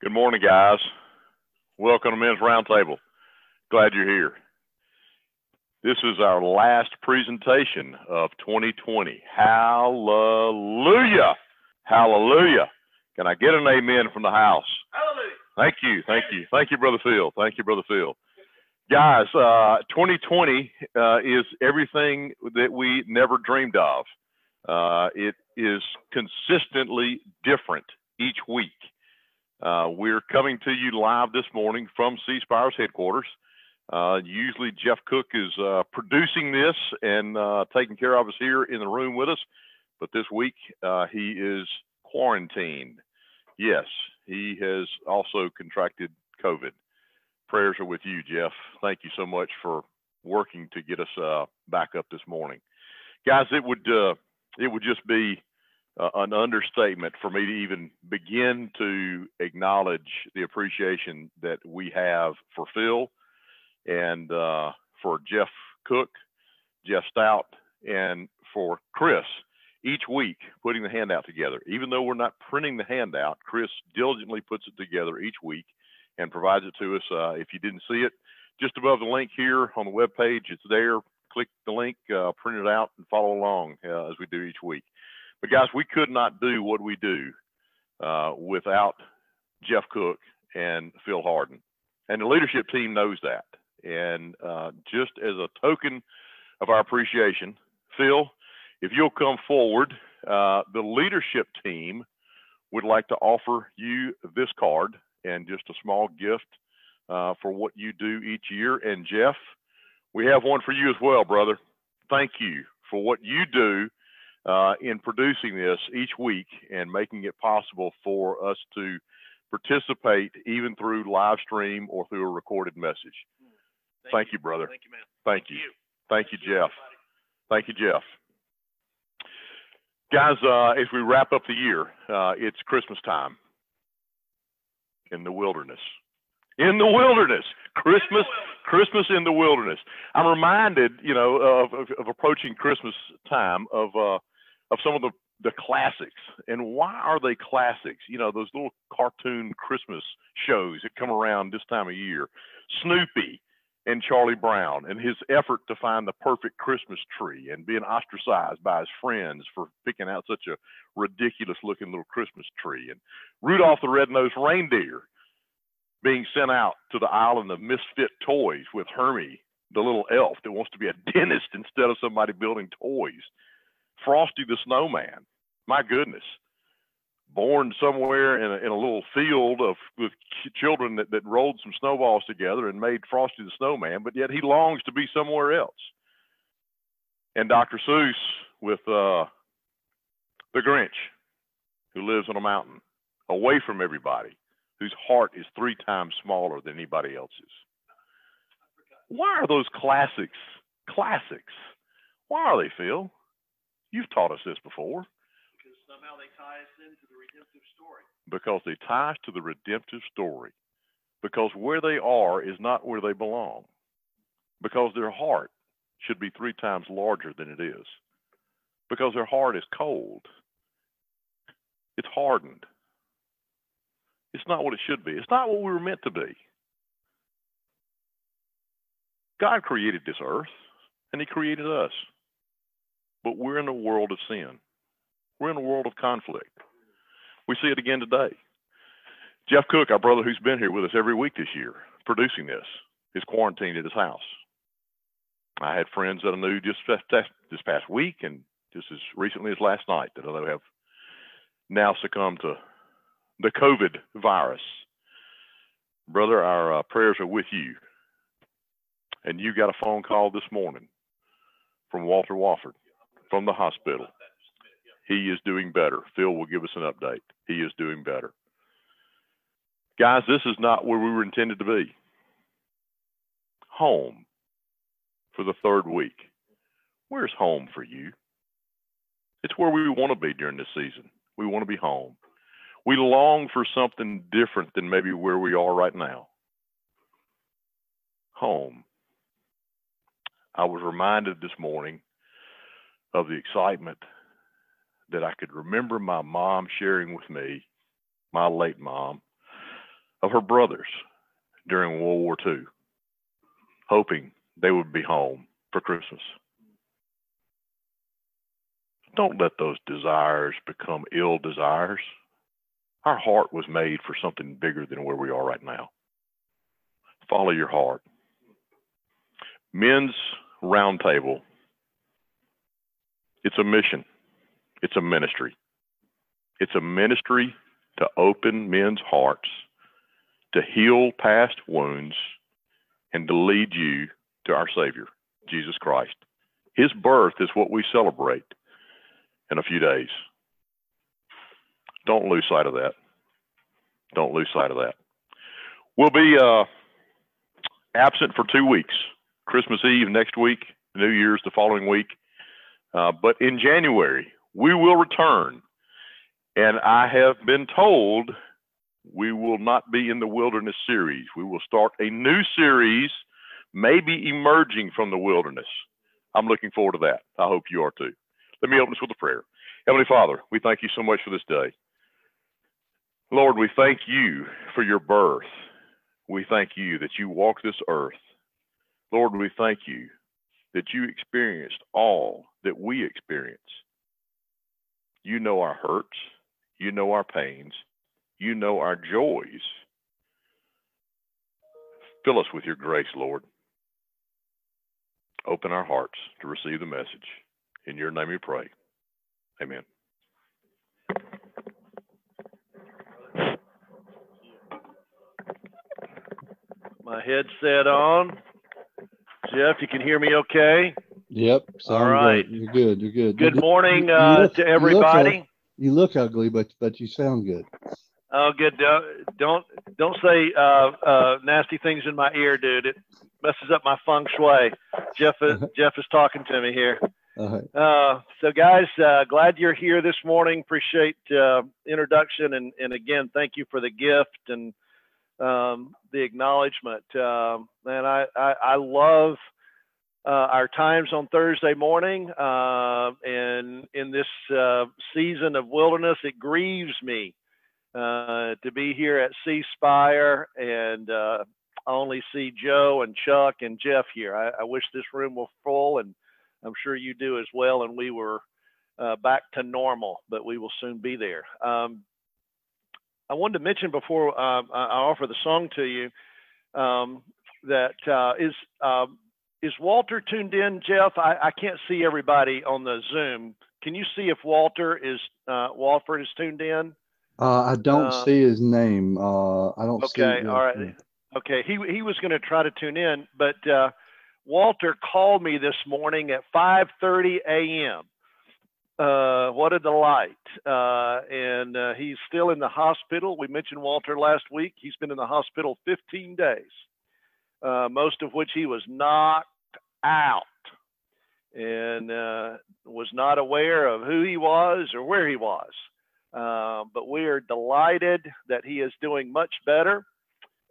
Good morning, guys. Welcome to Men's Roundtable. Glad you're here. This is our last presentation of 2020. Hallelujah. Hallelujah. Can I get an amen from the house? Hallelujah. Thank you. Thank you. Thank you, Brother Phil. Thank you, Brother Phil. Guys, uh, 2020 uh, is everything that we never dreamed of. Uh, it is consistently different each week. Uh, we're coming to you live this morning from C Spire's headquarters. Uh, usually, Jeff Cook is uh, producing this and uh, taking care of us here in the room with us, but this week uh, he is quarantined. Yes, he has also contracted COVID. Prayers are with you, Jeff. Thank you so much for working to get us uh, back up this morning, guys. It would it would just be uh, an understatement for me to even begin to acknowledge the appreciation that we have for Phil and uh, for Jeff Cook, Jeff Stout, and for Chris each week putting the handout together. Even though we're not printing the handout, Chris diligently puts it together each week and provides it to us. Uh, if you didn't see it, just above the link here on the web page, it's there. Click the link, uh, print it out, and follow along uh, as we do each week. But guys, we could not do what we do uh, without Jeff Cook and Phil Harden, and the leadership team knows that. And uh, just as a token of our appreciation, Phil, if you'll come forward, uh, the leadership team would like to offer you this card and just a small gift uh, for what you do each year. And Jeff, we have one for you as well, brother. Thank you for what you do uh, in producing this each week and making it possible for us to participate even through live stream or through a recorded message. Thank, Thank you. you. brother. Thank you, man. Thank, Thank you. you. Thank you, Jeff. Thank you, Jeff. Guys, uh, as we wrap up the year, uh, it's Christmas time in the wilderness. In the wilderness, Christmas, Christmas in the wilderness. I'm reminded, you know, of, of, of approaching Christmas time of uh, of some of the the classics. And why are they classics? You know, those little cartoon Christmas shows that come around this time of year. Snoopy and Charlie Brown and his effort to find the perfect Christmas tree and being ostracized by his friends for picking out such a ridiculous looking little Christmas tree. And Rudolph the Red-Nosed Reindeer being sent out to the island of misfit toys with Hermie, the little elf that wants to be a dentist instead of somebody building toys. Frosty the Snowman. My goodness. Born somewhere in a, in a little field of with children that, that rolled some snowballs together and made Frosty the Snowman, but yet he longs to be somewhere else. And Dr. Seuss with uh, the Grinch, who lives on a mountain, away from everybody, whose heart is three times smaller than anybody else's. Why are those classics classics? Why are they, Phil? You've taught us this before. Because somehow they tie us into the redemptive story. Because they tie us to the redemptive story. Because where they are is not where they belong. Because their heart should be three times larger than it is. Because their heart is cold. It's hardened. It's not what it should be. It's not what we were meant to be. God created this earth, and He created us. But we're in a world of sin. We're in a world of conflict. We see it again today. Jeff Cook, our brother who's been here with us every week this year, producing this, is quarantined at his house. I had friends that I knew just this past week and just as recently as last night that I have now succumbed to the COVID virus. Brother, our uh, prayers are with you. And you got a phone call this morning from Walter Wofford from the hospital. He is doing better. Phil will give us an update. He is doing better. Guys, this is not where we were intended to be. Home for the third week. Where's home for you? It's where we want to be during this season. We want to be home. We long for something different than maybe where we are right now. Home. I was reminded this morning of the excitement that I could remember my mom sharing with me, my late mom, of her brothers during World War II, hoping they would be home for Christmas. Don't let those desires become ill desires. Our heart was made for something bigger than where we are right now. Follow your heart. Men's Roundtable. It's a mission. It's a ministry. It's a ministry to open men's hearts, to heal past wounds, and to lead you to our Savior, Jesus Christ. His birth is what we celebrate in a few days. Don't lose sight of that. Don't lose sight of that. We'll be uh, absent for two weeks Christmas Eve next week, New Year's the following week. Uh, but in January, we will return. And I have been told we will not be in the wilderness series. We will start a new series, maybe emerging from the wilderness. I'm looking forward to that. I hope you are too. Let me open this with a prayer. Heavenly Father, we thank you so much for this day. Lord, we thank you for your birth. We thank you that you walk this earth. Lord, we thank you that you experienced all that we experience. You know our hurts, you know our pains, you know our joys. Fill us with your grace, Lord. Open our hearts to receive the message. In your name we pray. Amen. My headset on. Jeff, you can hear me okay? Yep. All right. right. You're good. You're good. Good morning uh, look- to you look everybody. You look ugly, but but you sound good. Oh, good. Don't don't, don't say uh, uh, nasty things in my ear, dude. It messes up my feng shui. Jeff is, Jeff is talking to me here. Right. Uh, so, guys, uh, glad you're here this morning. Appreciate uh, introduction and and again, thank you for the gift and um, the acknowledgement. Um, man, I I, I love. Uh, our times on Thursday morning, uh, and in this uh, season of wilderness, it grieves me uh, to be here at C Spire and uh, only see Joe and Chuck and Jeff here. I, I wish this room were full, and I'm sure you do as well. And we were uh, back to normal, but we will soon be there. Um, I wanted to mention before uh, I offer the song to you um, that uh, is um, is Walter tuned in, Jeff? I, I can't see everybody on the Zoom. Can you see if Walter is uh, Walford is tuned in? Uh, I don't Uh, see his name. Uh, I don't see. Okay, all right. Okay, he he was going to try to tune in, but uh, Walter called me this morning at 5:30 a.m. Uh, what a delight! Uh, and uh, he's still in the hospital. We mentioned Walter last week. He's been in the hospital 15 days, uh, most of which he was knocked out and uh, was not aware of who he was or where he was. Uh, but we are delighted that he is doing much better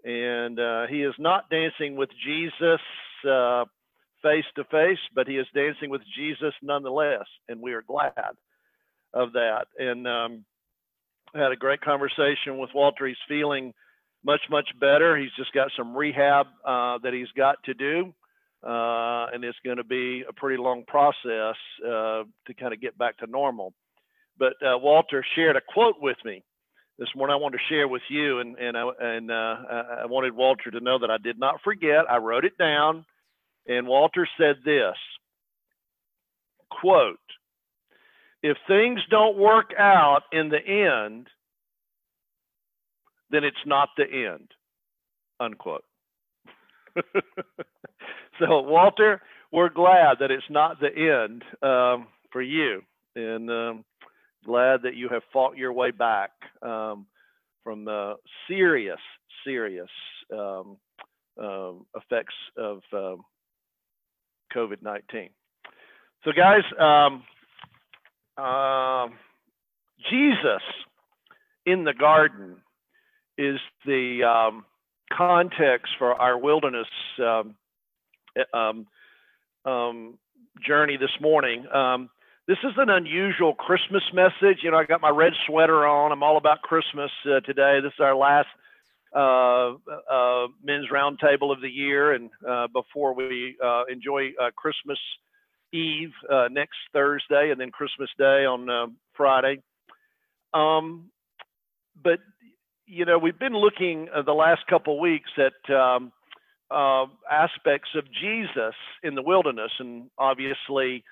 and he is not dancing with Jesus face to face, but he is dancing with Jesus nonetheless, and we are glad of that. And um, I had a great conversation with Walter. He's feeling much much better. He's just got some rehab uh, that he's got to do, uh, and it's going to be a pretty long process uh, to kind of get back to normal. But uh, Walter shared a quote with me this morning I wanted to share with you, and and I and uh, I I wanted Walter to know that I did not forget. I wrote it down, and Walter said this quote: "If things don't work out in the end, then it's not the end." Unquote. so Walter, we're glad that it's not the end um, for you, and. Um, glad that you have fought your way back um, from the serious, serious um, effects of um, COVID 19. So, guys, um, um, Jesus in the garden is the um, context for our wilderness um, um, um, journey this morning. This is an unusual Christmas message. You know, I got my red sweater on. I'm all about Christmas uh, today. This is our last uh, uh, men's roundtable of the year, and uh, before we uh, enjoy uh, Christmas Eve uh, next Thursday, and then Christmas Day on Friday. Um, but you know, we've been looking the last couple weeks at um, aspects of Jesus in the wilderness, and obviously.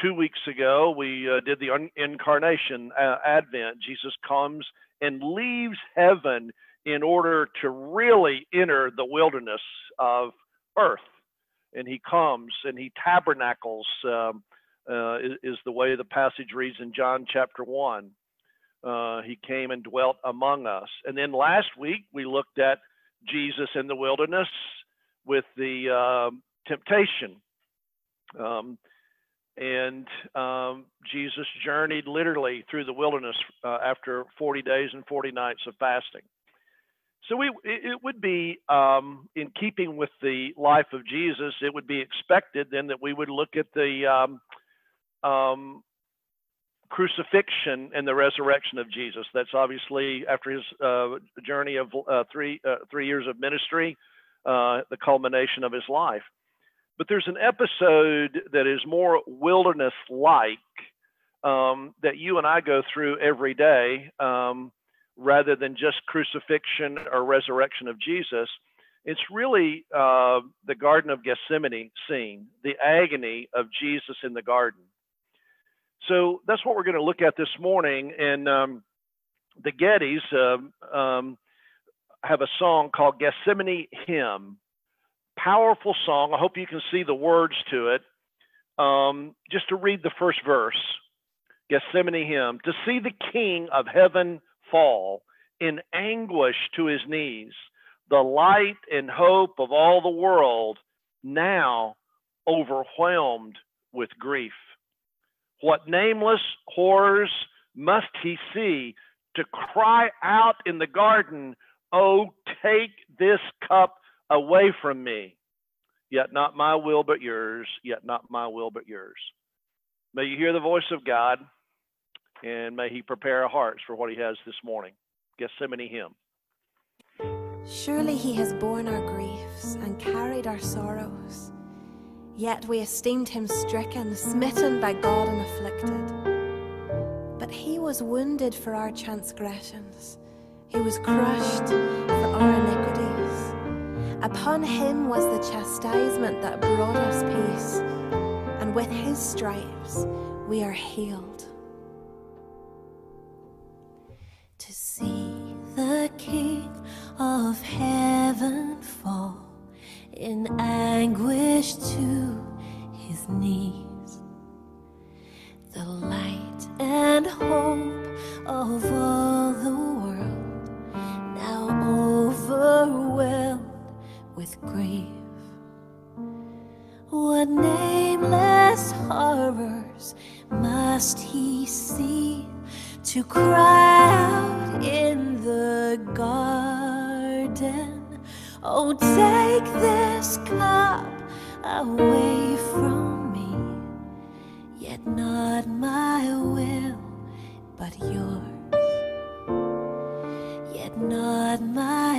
Two weeks ago, we did the incarnation advent. Jesus comes and leaves heaven in order to really enter the wilderness of earth. And he comes and he tabernacles, um, uh, is, is, the way the passage reads in John chapter 1. Uh, he came and dwelt among us. And then last week we looked at Jesus in the wilderness with the uh, temptation. Um, and um, Jesus journeyed literally through the wilderness uh, after 40 days and 40 nights of fasting. So we, it would be um, in keeping with the life of Jesus. It would be expected then that we would look at the um, um, crucifixion and the resurrection of Jesus. That's obviously after his uh, journey of uh, three uh, three years of ministry, uh, the culmination of his life. But there's an episode that is more wilderness-like um, that you and I go through every day. Um, rather than just crucifixion or resurrection of Jesus, it's really uh, the Garden of Gethsemane scene, the agony of Jesus in the garden. So that's what we're going to look at this morning. And um, the Gettys uh, um, have a song called Gethsemane Hymn. Powerful song. I hope you can see the words to it. Um, just to read the first verse Gethsemane Hymn. To see the King of heaven fall in anguish to his knees, the light and hope of all the world, now overwhelmed with grief. What nameless horrors must he see to cry out in the garden, Oh, take this cup away from me. Yet not my will, but yours. Yet not my will, but yours. May you hear the voice of God and may He prepare our hearts for what He has this morning. Gethsemane hymn. Surely He has borne our griefs and carried our sorrows. Yet we esteemed Him stricken, smitten by God, and afflicted. But He was wounded for our transgressions, He was crushed for our iniquities. Upon Him was the chastisement that brought us peace, and with His stripes we are healed. The King of heaven fall in anguish to his knees. The light and hope of all the world now overwhelmed with grief. What nameless horrors must he see to cry out in the garden. Oh, take this cup away from me, yet not my will, but yours. Yet not my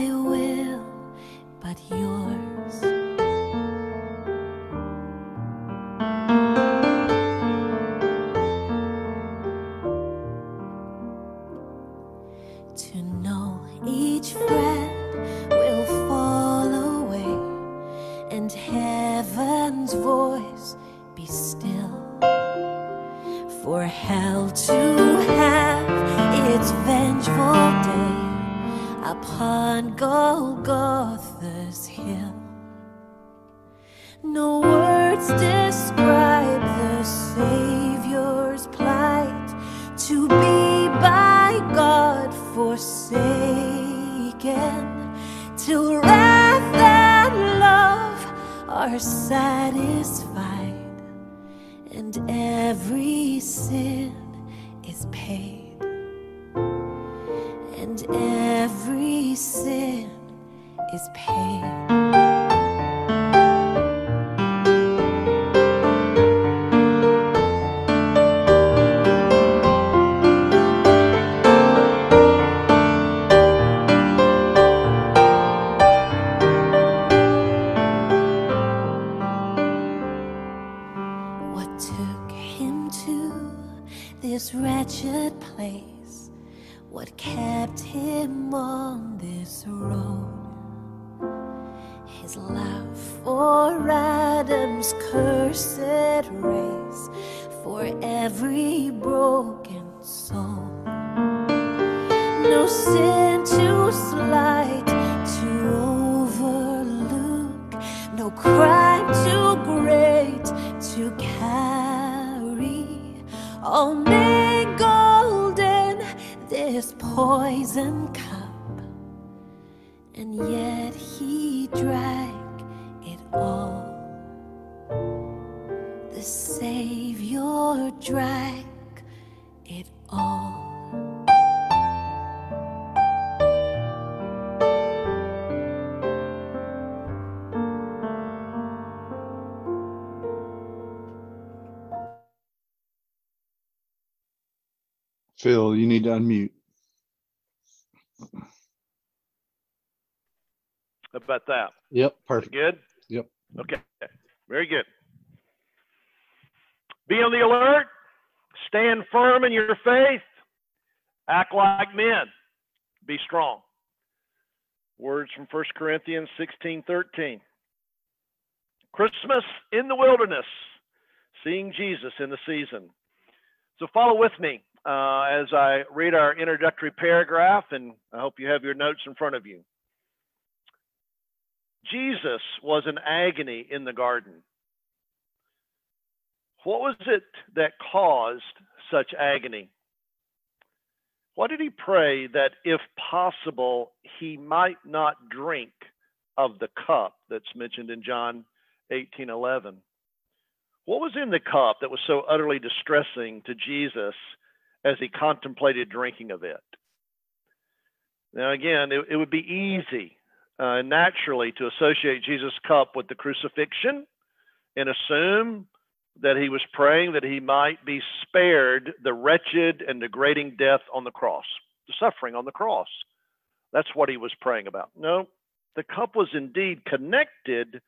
are satisfied and every sin is paid. And every sin is paid. Phil, you need to unmute. How about that? Yep, perfect. good? Yep. Okay. Very good. Be on the alert. Stand firm in your faith. Act like men. Be strong. Words from 1 Corinthians 16 13. Christmas in the wilderness. Seeing Jesus in the season. So follow with me uh, as I read our introductory paragraph, and I hope you have your notes in front of you. Jesus was in agony in the garden. What was it that caused such agony? What did he pray that, if possible, he might not drink of the cup that's mentioned in John 18 11? What was in the cup that was so utterly distressing to Jesus as he contemplated drinking of it? Now, again, it, it would be easy uh, naturally to associate Jesus' cup with the crucifixion and assume that he was praying that he might be spared the wretched and degrading death on the cross, the suffering on the cross. That's what he was praying about. No, the cup was indeed connected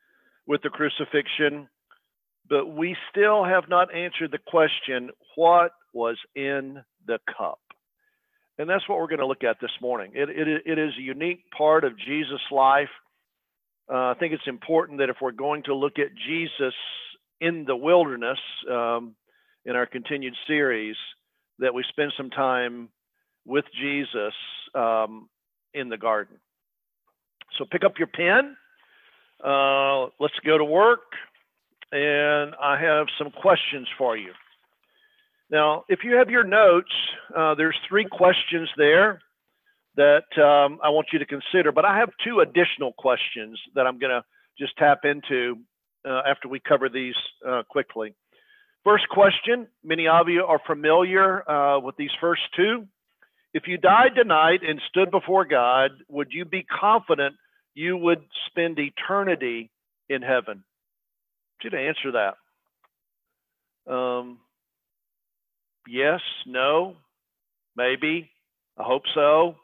with the crucifixion, but we still have not answered the question what was in the cup? And that's what we're going to look at this morning. It, it, it is a unique part of Jesus' life. Uh, I think it's important that if we're going to look at Jesus in the wilderness um, in our continued series, that we spend some time with Jesus um, in the garden. So pick up your pen. Uh, let's go to work. And I have some questions for you. Now, if you have your notes, uh, there's three questions there that um, I want you to consider, but I have two additional questions that I'm going to just tap into uh, after we cover these uh, quickly. First question many of you are familiar uh, with these first two. If you died tonight and stood before God, would you be confident you would spend eternity in heaven? I want you to answer that. Um, yes, no, maybe, I hope so.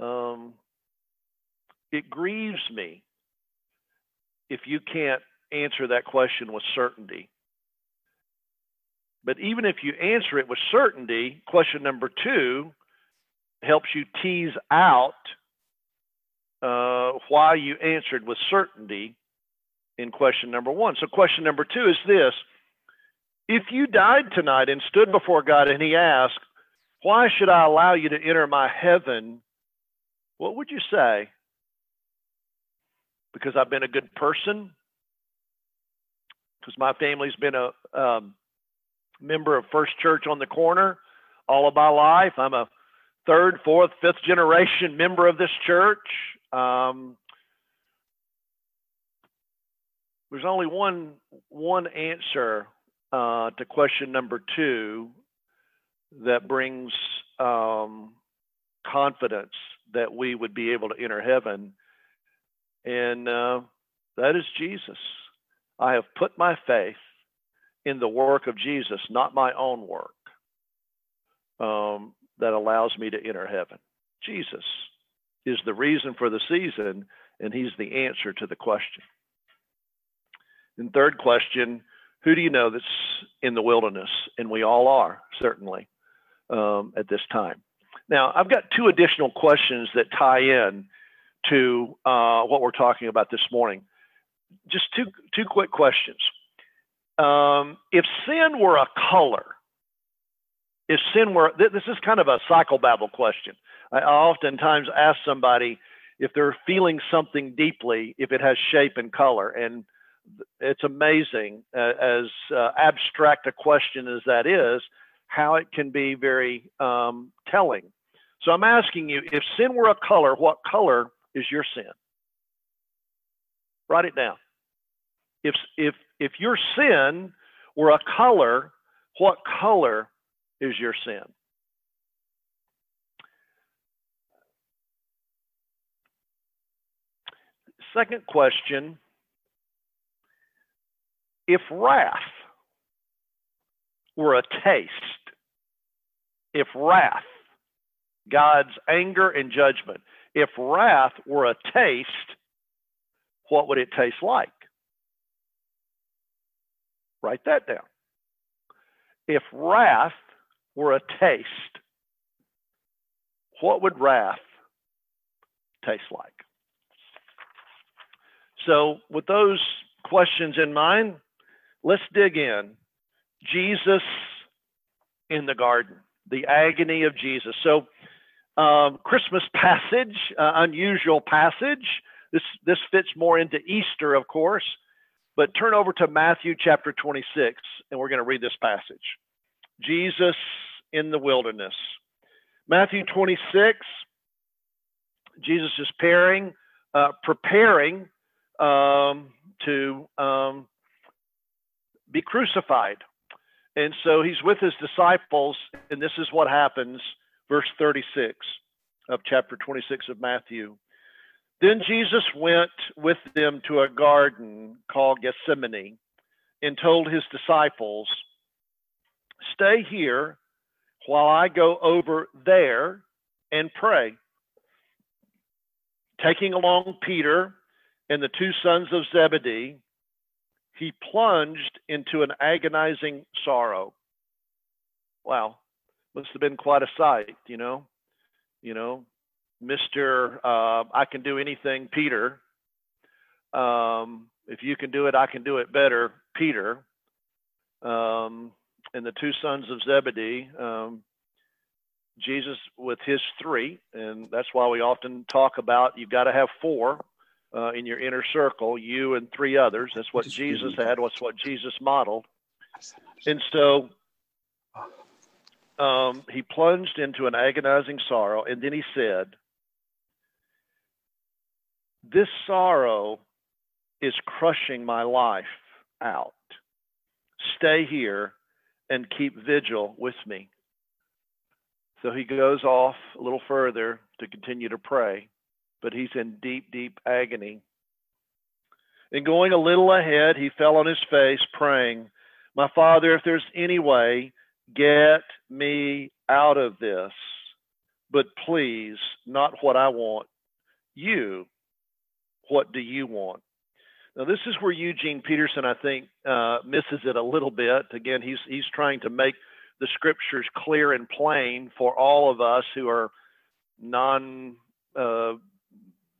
Um, it grieves me if you can't answer that question with certainty. But even if you answer it with certainty, question number two helps you tease out uh, why you answered with certainty in question number one. So, question number two is this If you died tonight and stood before God and He asked, Why should I allow you to enter my heaven? What would you say? Because I've been a good person? Because my family's been a um, member of First Church on the corner all of my life. I'm a third, fourth, fifth generation member of this church. Um, there's only one one answer uh, to question number two that brings um, confidence that we would be able to enter heaven, and uh, that is Jesus. I have put my faith in the work of Jesus, not my own work, um, that allows me to enter heaven. Jesus is the reason for the season, and He's the answer to the question. And third question Who do you know that's in the wilderness? And we all are, certainly, um, at this time. Now, I've got two additional questions that tie in to uh, what we're talking about this morning. Just two two quick questions. Um, if sin were a color, if sin were this is kind of a psychobabble question. I oftentimes ask somebody if they're feeling something deeply, if it has shape and color, and it's amazing uh, as uh, abstract a question as that is how it can be very um, telling. So i'm asking you if sin were a color what color is your sin? Write it down. If if if your sin were a color what color is your sin? Second question if wrath were a taste, if wrath, God's anger and judgment, if wrath were a taste, what would it taste like? Write that down. If wrath were a taste, what would wrath taste like? So, with those questions in mind, let's dig in. Jesus in the garden, the agony of Jesus. So, um, Christmas passage, uh, unusual passage. This this fits more into Easter, of course. But turn over to Matthew chapter 26, and we're going to read this passage. Jesus in the wilderness. Matthew 26. Jesus is preparing, uh, preparing um, to um, be crucified. And so he's with his disciples, and this is what happens, verse 36 of chapter 26 of Matthew. Then Jesus went with them to a garden called Gethsemane and told his disciples, Stay here while I go over there and pray. Taking along Peter and the two sons of Zebedee, he plunged into an agonizing sorrow. Wow, must have been quite a sight, you know. You know, Mister, uh, I can do anything, Peter. Um, if you can do it, I can do it better, Peter. Um, and the two sons of Zebedee, um, Jesus with his three, and that's why we often talk about you've got to have four uh, in your inner circle, you and three others. That's what Jesus had. What's what Jesus modeled. And so um, he plunged into an agonizing sorrow, and then he said, "This sorrow is crushing my life out. Stay here and keep vigil with me." So he goes off a little further to continue to pray but he's in deep, deep agony. And going a little ahead, he fell on his face, praying, My Father, if there's any way, get me out of this. But please, not what I want. You, what do you want? Now, this is where Eugene Peterson, I think, uh, misses it a little bit. Again, he's he's trying to make the scriptures clear and plain for all of us who are non uh,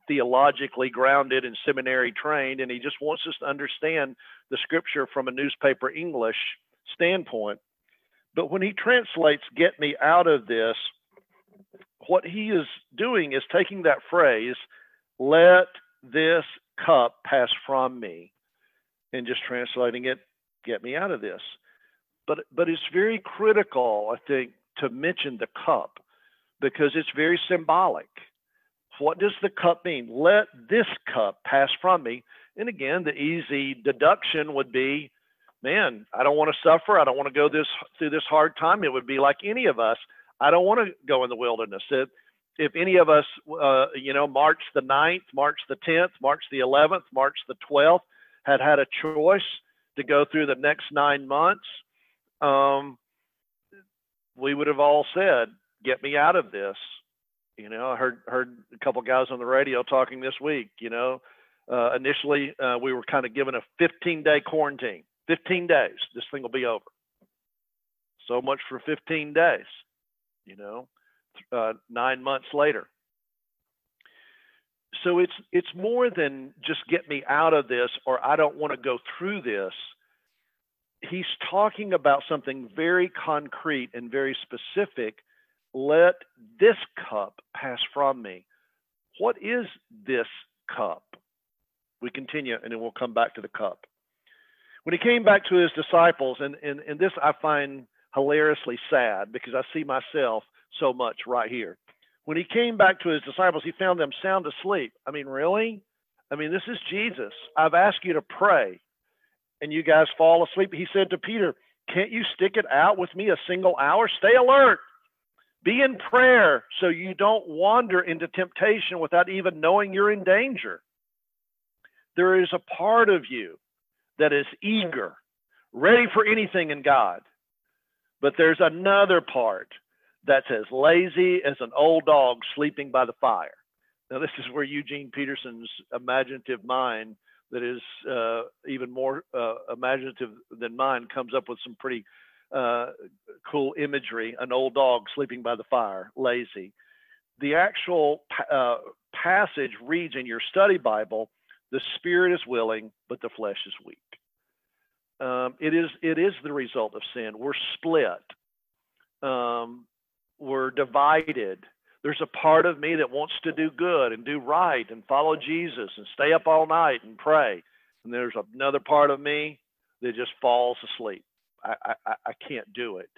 theologically grounded and seminary trained, and he just wants us to understand the scripture from a newspaper English standpoint. But when he translates, get me out of this, what he is doing is taking that phrase, let this cup pass from me, and just translating it, get me out of this. But, but it's very critical, I think, to mention the cup because it's very symbolic. What does the cup mean? Let this cup pass from me. And again, the easy deduction would be, man, I don't want to suffer. I don't want to go this through this hard time. It would be like any of us. I don't want to go in the wilderness. If, if any of us, uh, you know, March the 9th, March the 10th, March the 11th, March the 12th, had had a choice to go through the next nine months, um, we would have all said, "Get me out of this." You know, I heard heard a couple guys on the radio talking this week. You know, uh, initially uh, we were kind of given a 15 day quarantine. 15 days, this thing will be over. So much for 15 days. You know, uh, nine months later. So it's it's more than just get me out of this or I don't want to go through this. He's talking about something very concrete and very specific. Let this cup pass from me. What is this cup? We continue and then we'll come back to the cup. When he came back to his disciples, and, and, and this I find hilariously sad because I see myself so much right here. When he came back to his disciples, he found them sound asleep. I mean, really? I mean, this is Jesus. I've asked you to pray, and you guys fall asleep. He said to Peter, Can't you stick it out with me a single hour? Stay alert. Be in prayer so you don't wander into temptation without even knowing you're in danger. There is a part of you that is eager, ready for anything in God. But there's another part that's as lazy as an old dog sleeping by the fire. Now, this is where Eugene Peterson's imaginative mind, that is uh, even more uh, imaginative than mine, comes up with some pretty uh, cool imagery. An old dog sleeping by the fire, lazy. The actual uh, passage reads in your study Bible the spirit is willing, but the flesh is weak. Um, it is it is the result of sin. We're split. Um, we're divided. There's a part of me that wants to do good and do right and follow Jesus and stay up all night and pray. And there's another part of me that just falls asleep. I, I, I can't do it.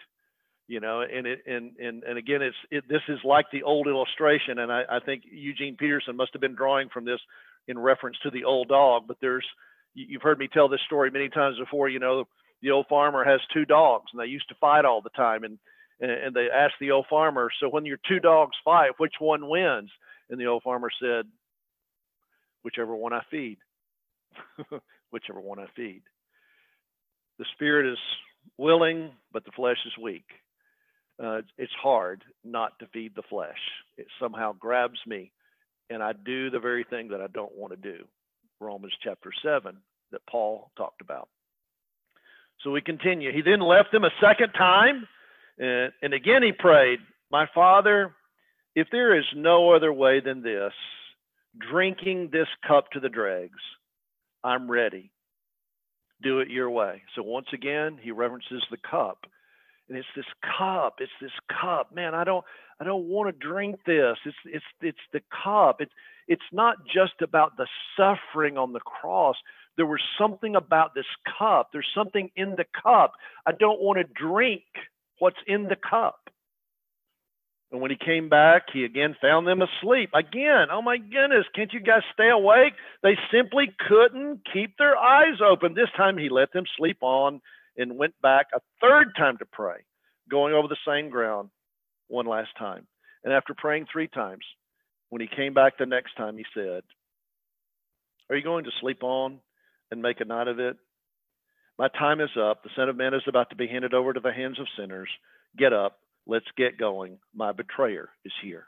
You know, and it and and, and again, it's it, this is like the old illustration, and I, I think Eugene Peterson must have been drawing from this in reference to the old dog. But there's you've heard me tell this story many times before. You know, the old farmer has two dogs, and they used to fight all the time, and and, they asked the old farmer, so when your two dogs fight, which one wins? And the old farmer said, whichever one I feed. whichever one I feed. The spirit is willing, but the flesh is weak. Uh, it's hard not to feed the flesh. It somehow grabs me, and I do the very thing that I don't want to do. Romans chapter 7 that Paul talked about. So we continue. He then left them a second time and, and again, he prayed, My Father, if there is no other way than this, drinking this cup to the dregs, I'm ready. Do it your way. So once again, he references the cup. And it's this cup. It's this cup. Man, I don't I don't want to drink this. It's it's it's the cup. It's it's not just about the suffering on the cross. There was something about this cup. There's something in the cup. I don't want to drink what's in the cup. And when he came back, he again found them asleep. Again, oh my goodness, can't you guys stay awake? They simply couldn't keep their eyes open. This time he let them sleep on and went back a third time to pray, going over the same ground one last time. And after praying three times, when he came back the next time, he said, Are you going to sleep on and make a night of it? My time is up. The Son of Man is about to be handed over to the hands of sinners. Get up. Let's get going. My betrayer is here.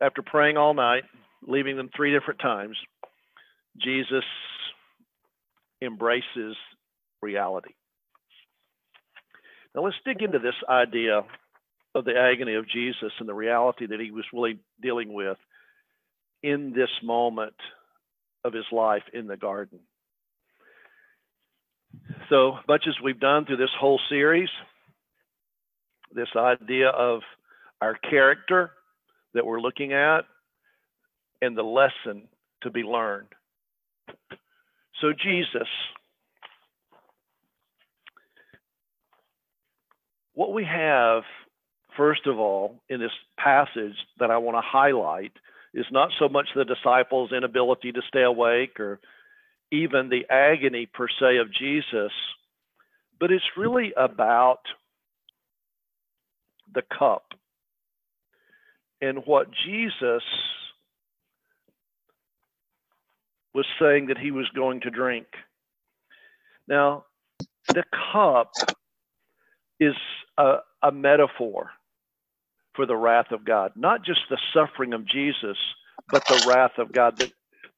After praying all night, leaving them three different times, Jesus embraces reality. Now let's dig into this idea of the agony of Jesus and the reality that he was really dealing with in this moment of his life in the garden. So much as we've done through this whole series, this idea of our character that we're looking at and the lesson to be learned. So, Jesus, what we have, first of all, in this passage that I want to highlight is not so much the disciples' inability to stay awake or even the agony per se of Jesus, but it's really about the cup and what Jesus was saying that he was going to drink. Now, the cup is a, a metaphor for the wrath of God, not just the suffering of Jesus, but the wrath of God. The,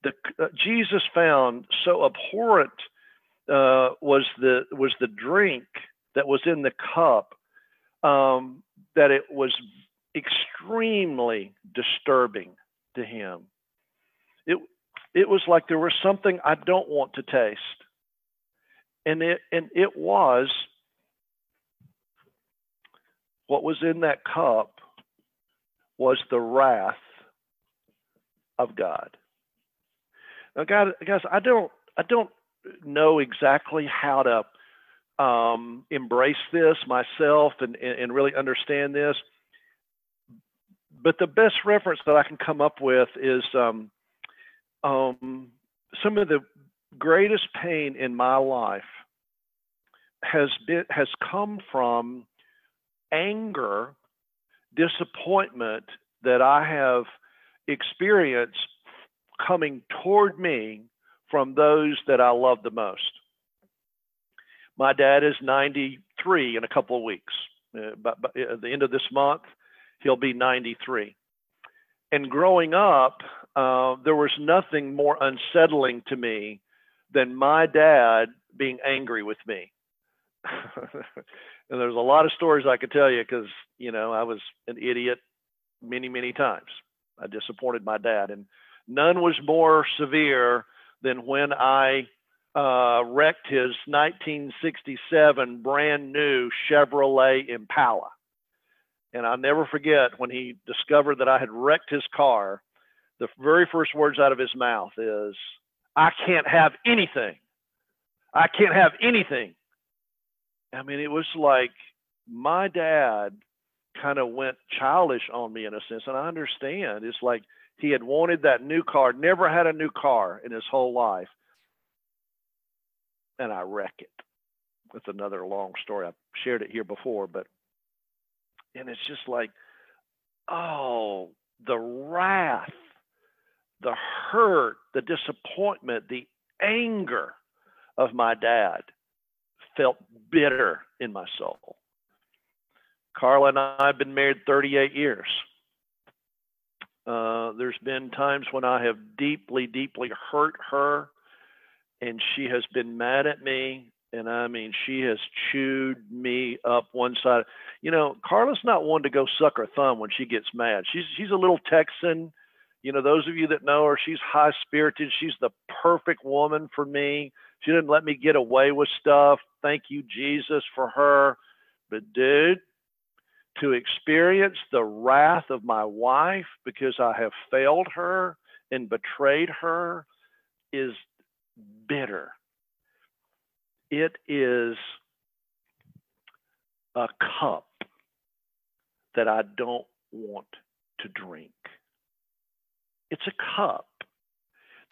the uh, Jesus found so abhorrent uh, was the was the drink that was in the cup um, that it was extremely disturbing to him. It it was like there was something I don't want to taste. And it and it was what was in that cup was the wrath of God. Now, God, guys, I don't, I don't know exactly how to um, embrace this myself and, and really understand this. But the best reference that I can come up with is um, um, some of the greatest pain in my life has been has come from anger, disappointment that I have experienced coming toward me from those that I love the most. My dad is 93 in a couple of weeks. Uh, but, but at the end of this month, he'll be 93. And growing up, uh, there was nothing more unsettling to me than my dad being angry with me. and there's a lot of stories I could tell you because you know I was an idiot many many times. I disappointed my dad, and none was more severe than when I uh, wrecked his 1967 brand new Chevrolet Impala. And I'll never forget when he discovered that I had wrecked his car. The very first words out of his mouth is, "I can't have anything. I can't have anything." I mean, it was like my dad kind of went childish on me in a sense. And I understand. It's like he had wanted that new car, never had a new car in his whole life. And I wreck it. That's another long story. I've shared it here before, but, and it's just like, oh, the wrath, the hurt, the disappointment, the anger of my dad felt bitter in my soul. Carla and I have been married 38 years. Uh, there's been times when I have deeply, deeply hurt her, and she has been mad at me. And I mean, she has chewed me up one side. You know, Carla's not one to go suck her thumb when she gets mad. She's she's a little Texan. You know, those of you that know her, she's high spirited. She's the perfect woman for me. She didn't let me get away with stuff. Thank you, Jesus, for her. But, dude, to experience the wrath of my wife because I have failed her and betrayed her is bitter. It is a cup that I don't want to drink. It's a cup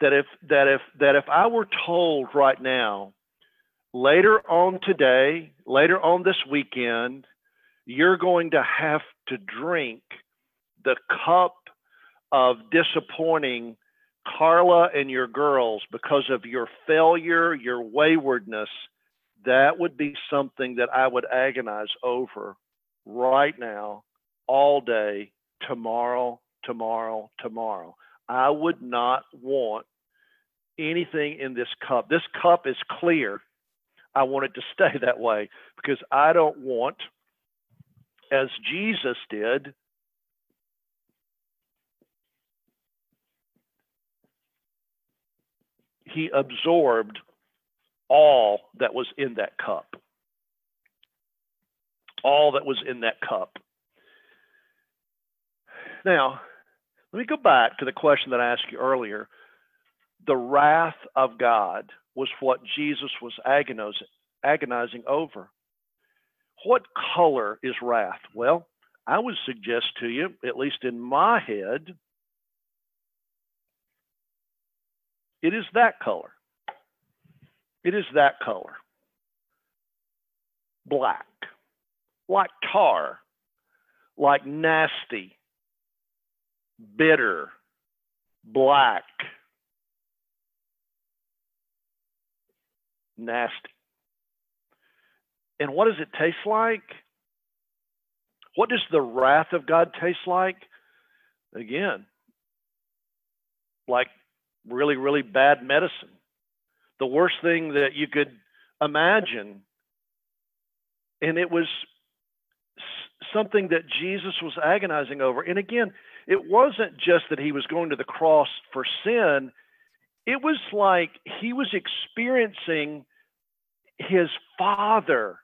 that if that if that if I were told right now, later on today, later on this weekend, you're going to have to drink the cup of disappointing Carla and your girls because of your failure, your waywardness, that would be something that I would agonize over right now, all day, tomorrow, tomorrow, tomorrow. I would not want anything in this cup. This cup is clear. I want it to stay that way because I don't want, as Jesus did, he absorbed all that was in that cup. All that was in that cup. Now, let me go back to the question that I asked you earlier the wrath of God was what Jesus was agonizing, over. What color is wrath? Well, I would suggest to you, at least in my head, it is that color. It is that color. Black, like tar, like nasty, bitter, black nasty. And what does it taste like? What does the wrath of God taste like? Again, like really, really bad medicine. The worst thing that you could imagine. And it was something that Jesus was agonizing over. And again, it wasn't just that he was going to the cross for sin, it was like he was experiencing his Father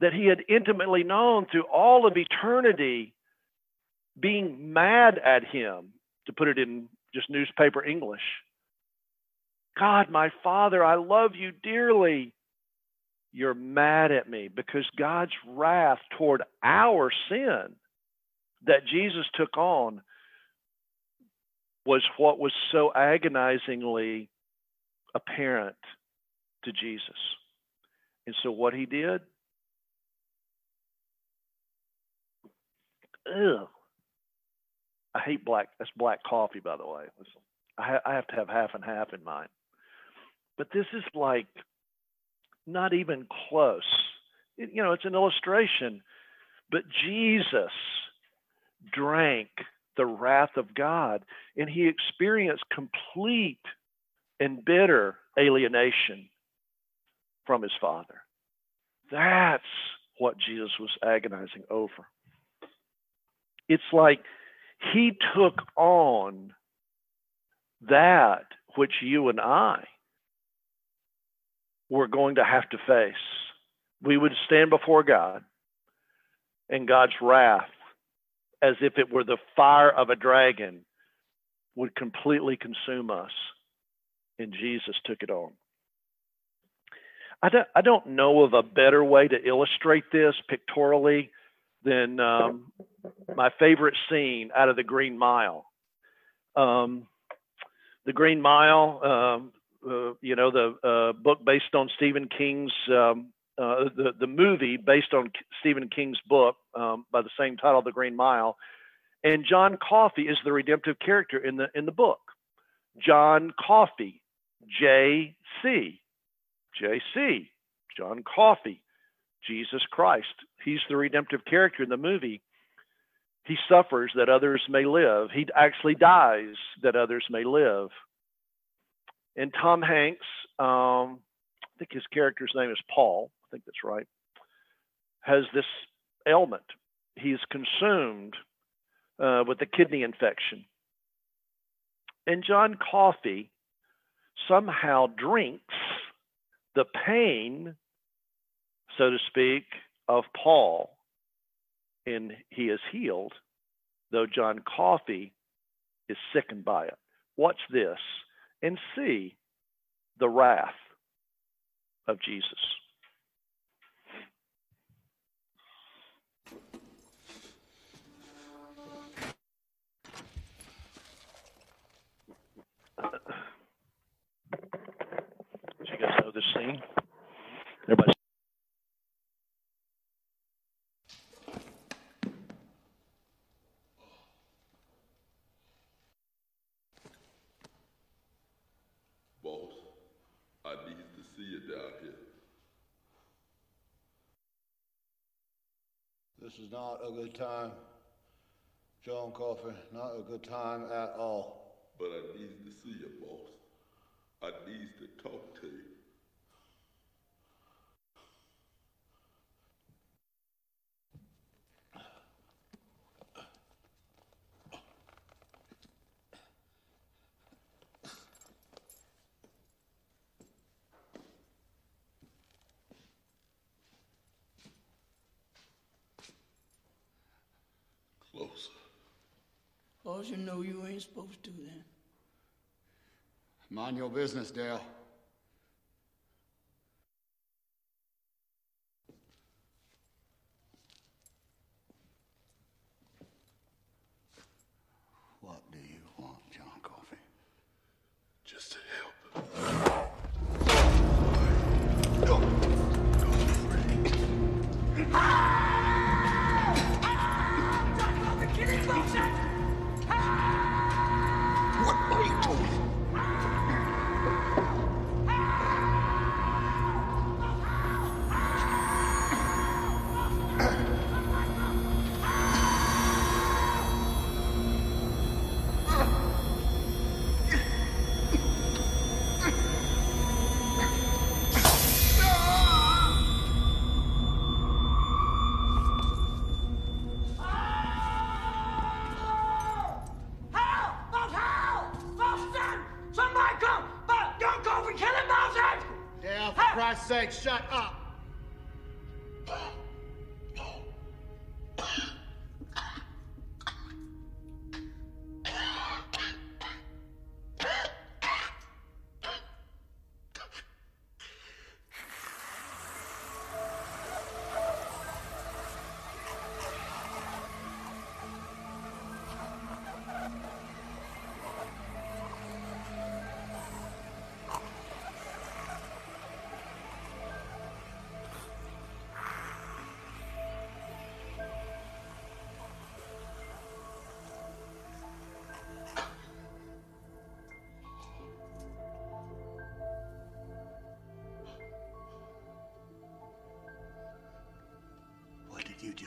that he had intimately known through all of eternity being mad at him, to put it in just newspaper English. God, my Father, I love you dearly. You're mad at me because God's wrath toward our sin that Jesus took on was what was so agonizingly apparent to Jesus. And so what he did, ugh, I hate black. That's black coffee, by the way. I, ha- I have to have half and half in mine. But this is like not even close. It, you know, it's an illustration. But Jesus drank the wrath of God and he experienced complete and bitter alienation from his Father. That's what Jesus was agonizing over. It's like he took on that which you and I were going to have to face. We would stand before God and God's wrath, as if it were the fire of a dragon, would completely consume us. And Jesus took it on. I don't, I don't know of a better way to illustrate this pictorially than um, my favorite scene out of the Green Mile. Um, the Green Mile, um, uh, you know, the uh, book based on Stephen King's, um, uh, the the movie based on Stephen King's book um, by the same title, The Green Mile, and John Coffey is the redemptive character in the in the book. John Coffey, J C, J C, John Coffey, Jesus Christ. He's the redemptive character in the movie. He suffers that others may live. He actually dies that others may live. And Tom Hanks, um, I think his character's name is Paul, I think that's right, has this ailment. He's consumed uh, with a kidney infection. And John Coffey somehow drinks the pain so to speak, of Paul, and he is healed, though John Coffey is sickened by it. Watch this and see the wrath of Jesus. Do you guys know this scene? Everybody Boss, I need to see you down here. This is not a good time, John Coffey. Not a good time at all. But I need to see you, boss. I need to talk to you. Closer. All you know you ain't supposed to then. Mind your business, Dale.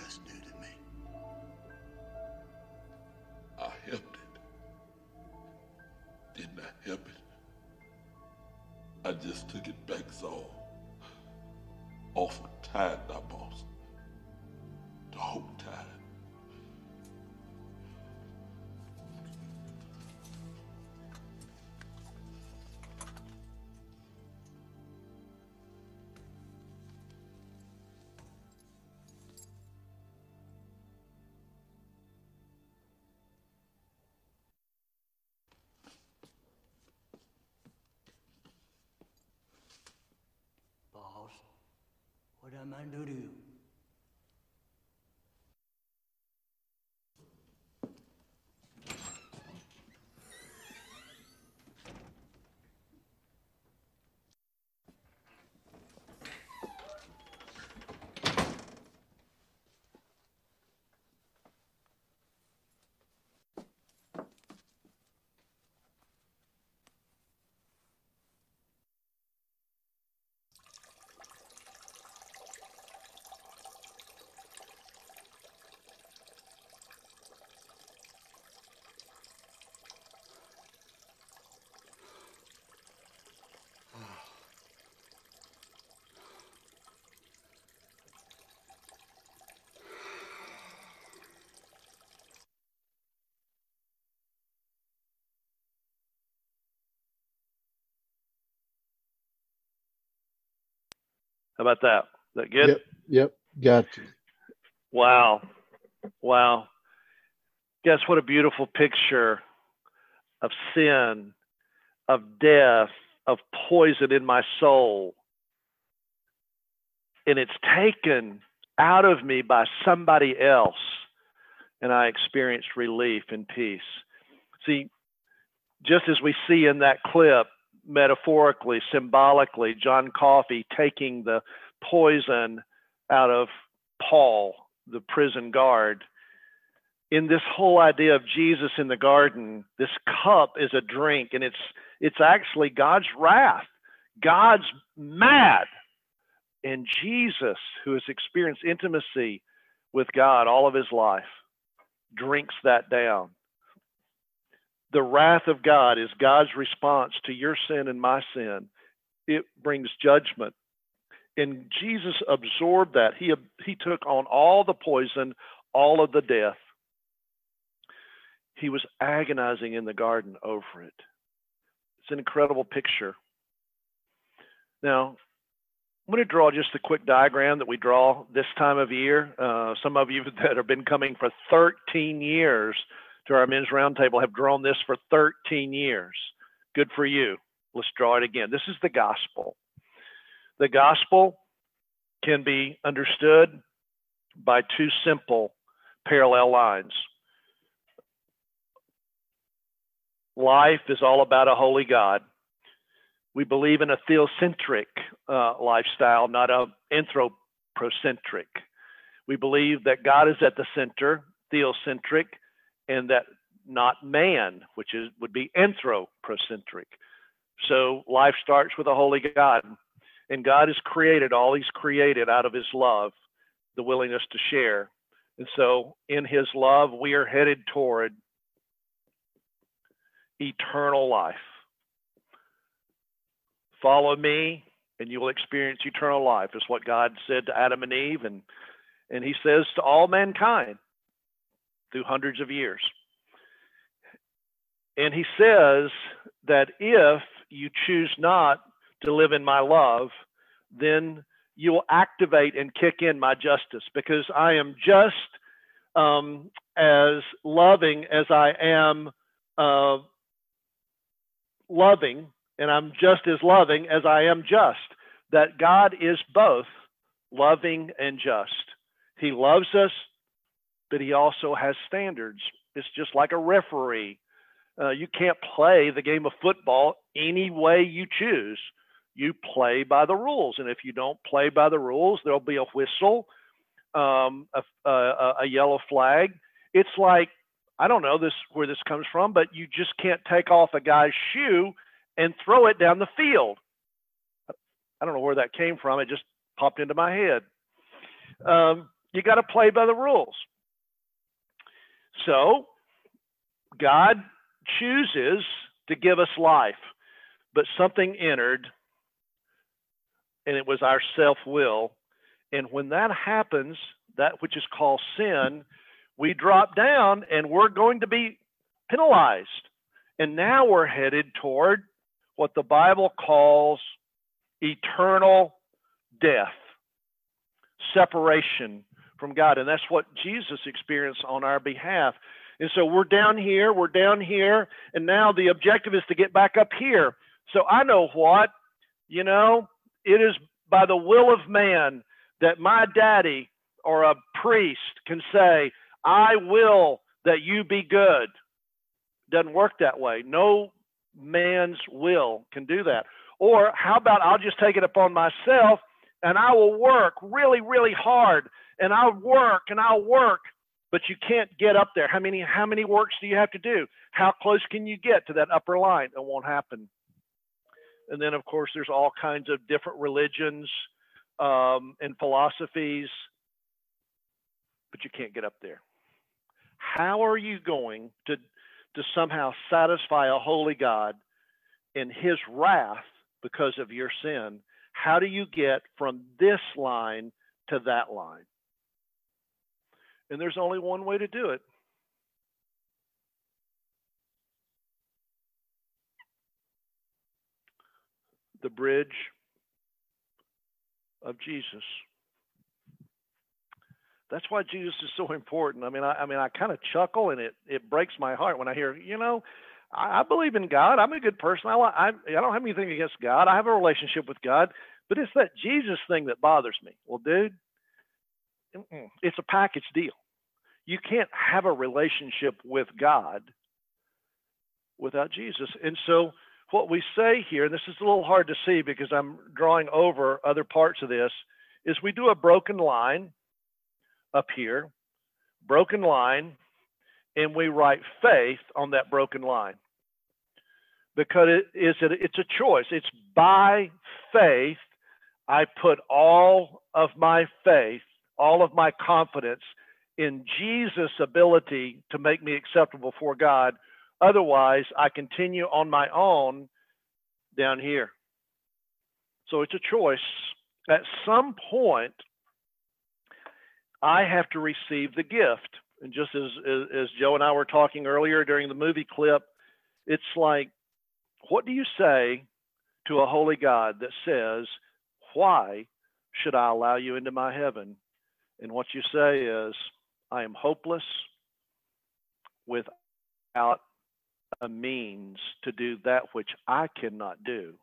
Just do to me? I helped it. Didn't I help it? I just took it back so awful what How about that? Is that good? Yep. Yep. Got you. Wow. Wow. Guess what a beautiful picture of sin, of death, of poison in my soul. And it's taken out of me by somebody else. And I experienced relief and peace. See, just as we see in that clip, metaphorically, symbolically, John Coffey taking the poison out of Paul, the prison guard. In this whole idea of Jesus in the garden, this cup is a drink, and it's it's actually God's wrath. God's mad. And Jesus, who has experienced intimacy with God all of his life, drinks that down the wrath of God is God's response to your sin and my sin. It brings judgment. And Jesus absorbed that. He, he took on all the poison, all of the death. He was agonizing in the garden over it. It's an incredible picture. Now, I'm going to draw just a quick diagram that we draw this time of year. Uh, some of you that have been coming for 13 years to our men's roundtable have drawn this for 13 years. Good for you. Let's draw it again. This is the gospel. The gospel can be understood by two simple parallel lines. Life is all about a holy God. We believe in a theocentric uh, lifestyle, not an anthropocentric. We believe that God is at the center, theocentric, and that not man, which is would be anthropocentric. So life starts with a holy God, and God has created all He's created out of His love, the willingness to share. And so, in His love, we are headed toward eternal life. Follow me, and you will experience eternal life, is what God said to Adam and Eve, and and He says to all mankind through hundreds of years. And he says that if you choose not to live in my love, then you will activate and kick in my justice because I am just um, as loving as I am uh, loving, and I'm just as loving as I am just. That God is both loving and just. He loves us, but He also has standards. It's just like a referee. Uh, you can't play the game of football any way you choose. You play by the rules, and if you don't play by the rules, there'll be a whistle, um, a, a, a yellow flag. It's like I don't know this where this comes from, but you just can't take off a guy's shoe and throw it down the field. I don't know where that came from. It just popped into my head. Um, you got to play by the rules. So God chooses to give us life, but something entered, and it was our self will. And when that happens, that which is called sin, we drop down and we're going to be penalized. And now we're headed toward what the Bible calls eternal death, separation from God. And that's what Jesus experienced on our behalf. And so we're down here, we're down here, and now the objective is to get back up here. So I know what, you know, it is by the will of man that my daddy or a priest can say, I will that you be good. Doesn't work that way. No man's will can do that. Or how about I'll just take it upon myself and I will work really, really hard and I'll work and I'll work, but you can't get up there. How many how many works do you have to do? How close can you get to that upper line? It won't happen. And then of course there's all kinds of different religions um, and philosophies, but you can't get up there. How are you going to to somehow satisfy a holy God in his wrath because of your sin? How do you get from this line to that line? And there's only one way to do it. The bridge of Jesus. That's why Jesus is so important. I mean, I, I mean, I kind of chuckle and it it breaks my heart when I hear, you know, I, I believe in God. I'm a good person. I, I I don't have anything against God. I have a relationship with God, but it's that Jesus thing that bothers me. Well, dude, it's a package deal. You can't have a relationship with God without Jesus. And so, what we say here, and this is a little hard to see because I'm drawing over other parts of this, is we do a broken line up here, broken line, and we write faith on that broken line because it is it's a choice. It's by faith I put all of my faith, all of my confidence in Jesus' ability to make me acceptable for God. Otherwise, I continue on my own down here. So it's a choice. At some point, I have to receive the gift. And just as, as, Joe and I were talking earlier during the movie clip, it's like, what do you say to a holy God that says, Why should I allow you into my heaven? And what you say is, I am hopeless without a means to do that which I cannot do.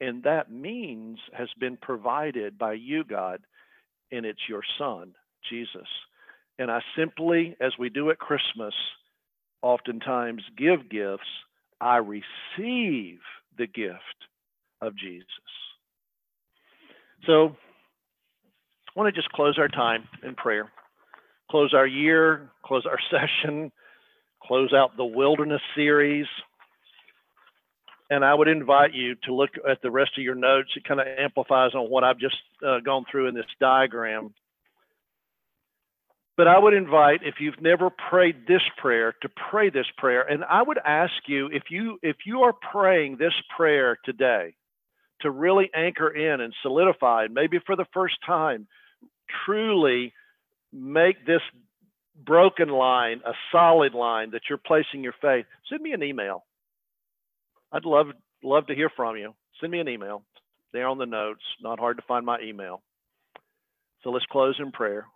And that means has been provided by you, God, and it's your Son. Jesus. And I simply, as we do at Christmas, oftentimes give gifts, I receive the gift of Jesus. So want to just close our time in prayer, close our year, close our session, close out the wilderness series. And I would invite you to look at the rest of your notes. It kind of amplifies on what I've just uh, gone through in this diagram. But I would invite, if you've never prayed this prayer, to pray this prayer. And I would ask you, if you if you are praying this prayer today, to really anchor in and solidify, and maybe for the first time, truly make this broken line a solid line that you're placing your faith. Send me an email. I'd love love to hear from you. Send me an email there on the notes. Not hard to find my email. So let's close in prayer.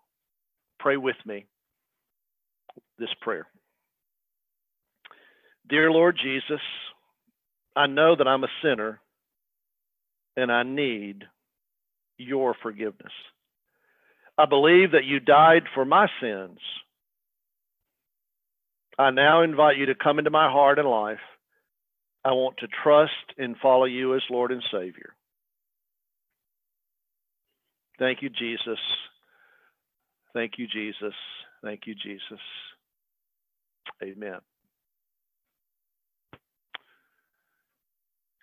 Pray with me this prayer. Dear Lord Jesus, I know that I'm a sinner and I need your forgiveness. I believe that you died for my sins. I now invite you to come into my heart and life. I want to trust and follow you as Lord and Savior. Thank you, Jesus. Thank you, Jesus. Thank you, Jesus. Amen.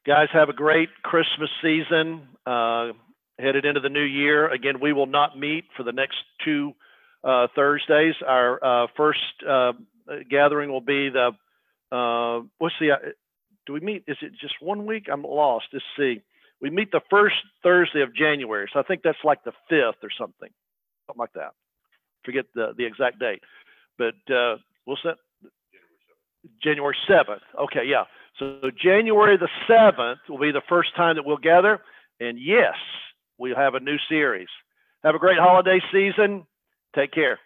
Guys, have a great Christmas season. Uh, headed into the new year. Again, we will not meet for the next two uh, Thursdays. Our uh, first uh, gathering will be the uh, what's the uh, do we meet? Is it just one week? I'm lost. Let's see. We meet the first Thursday of January, so I think that's like the fifth or something, something like that. Forget the the exact date, but uh, we'll set January seventh. Okay, yeah. So January the seventh will be the first time that we'll gather, and yes, we'll have a new series. Have a great holiday season. Take care.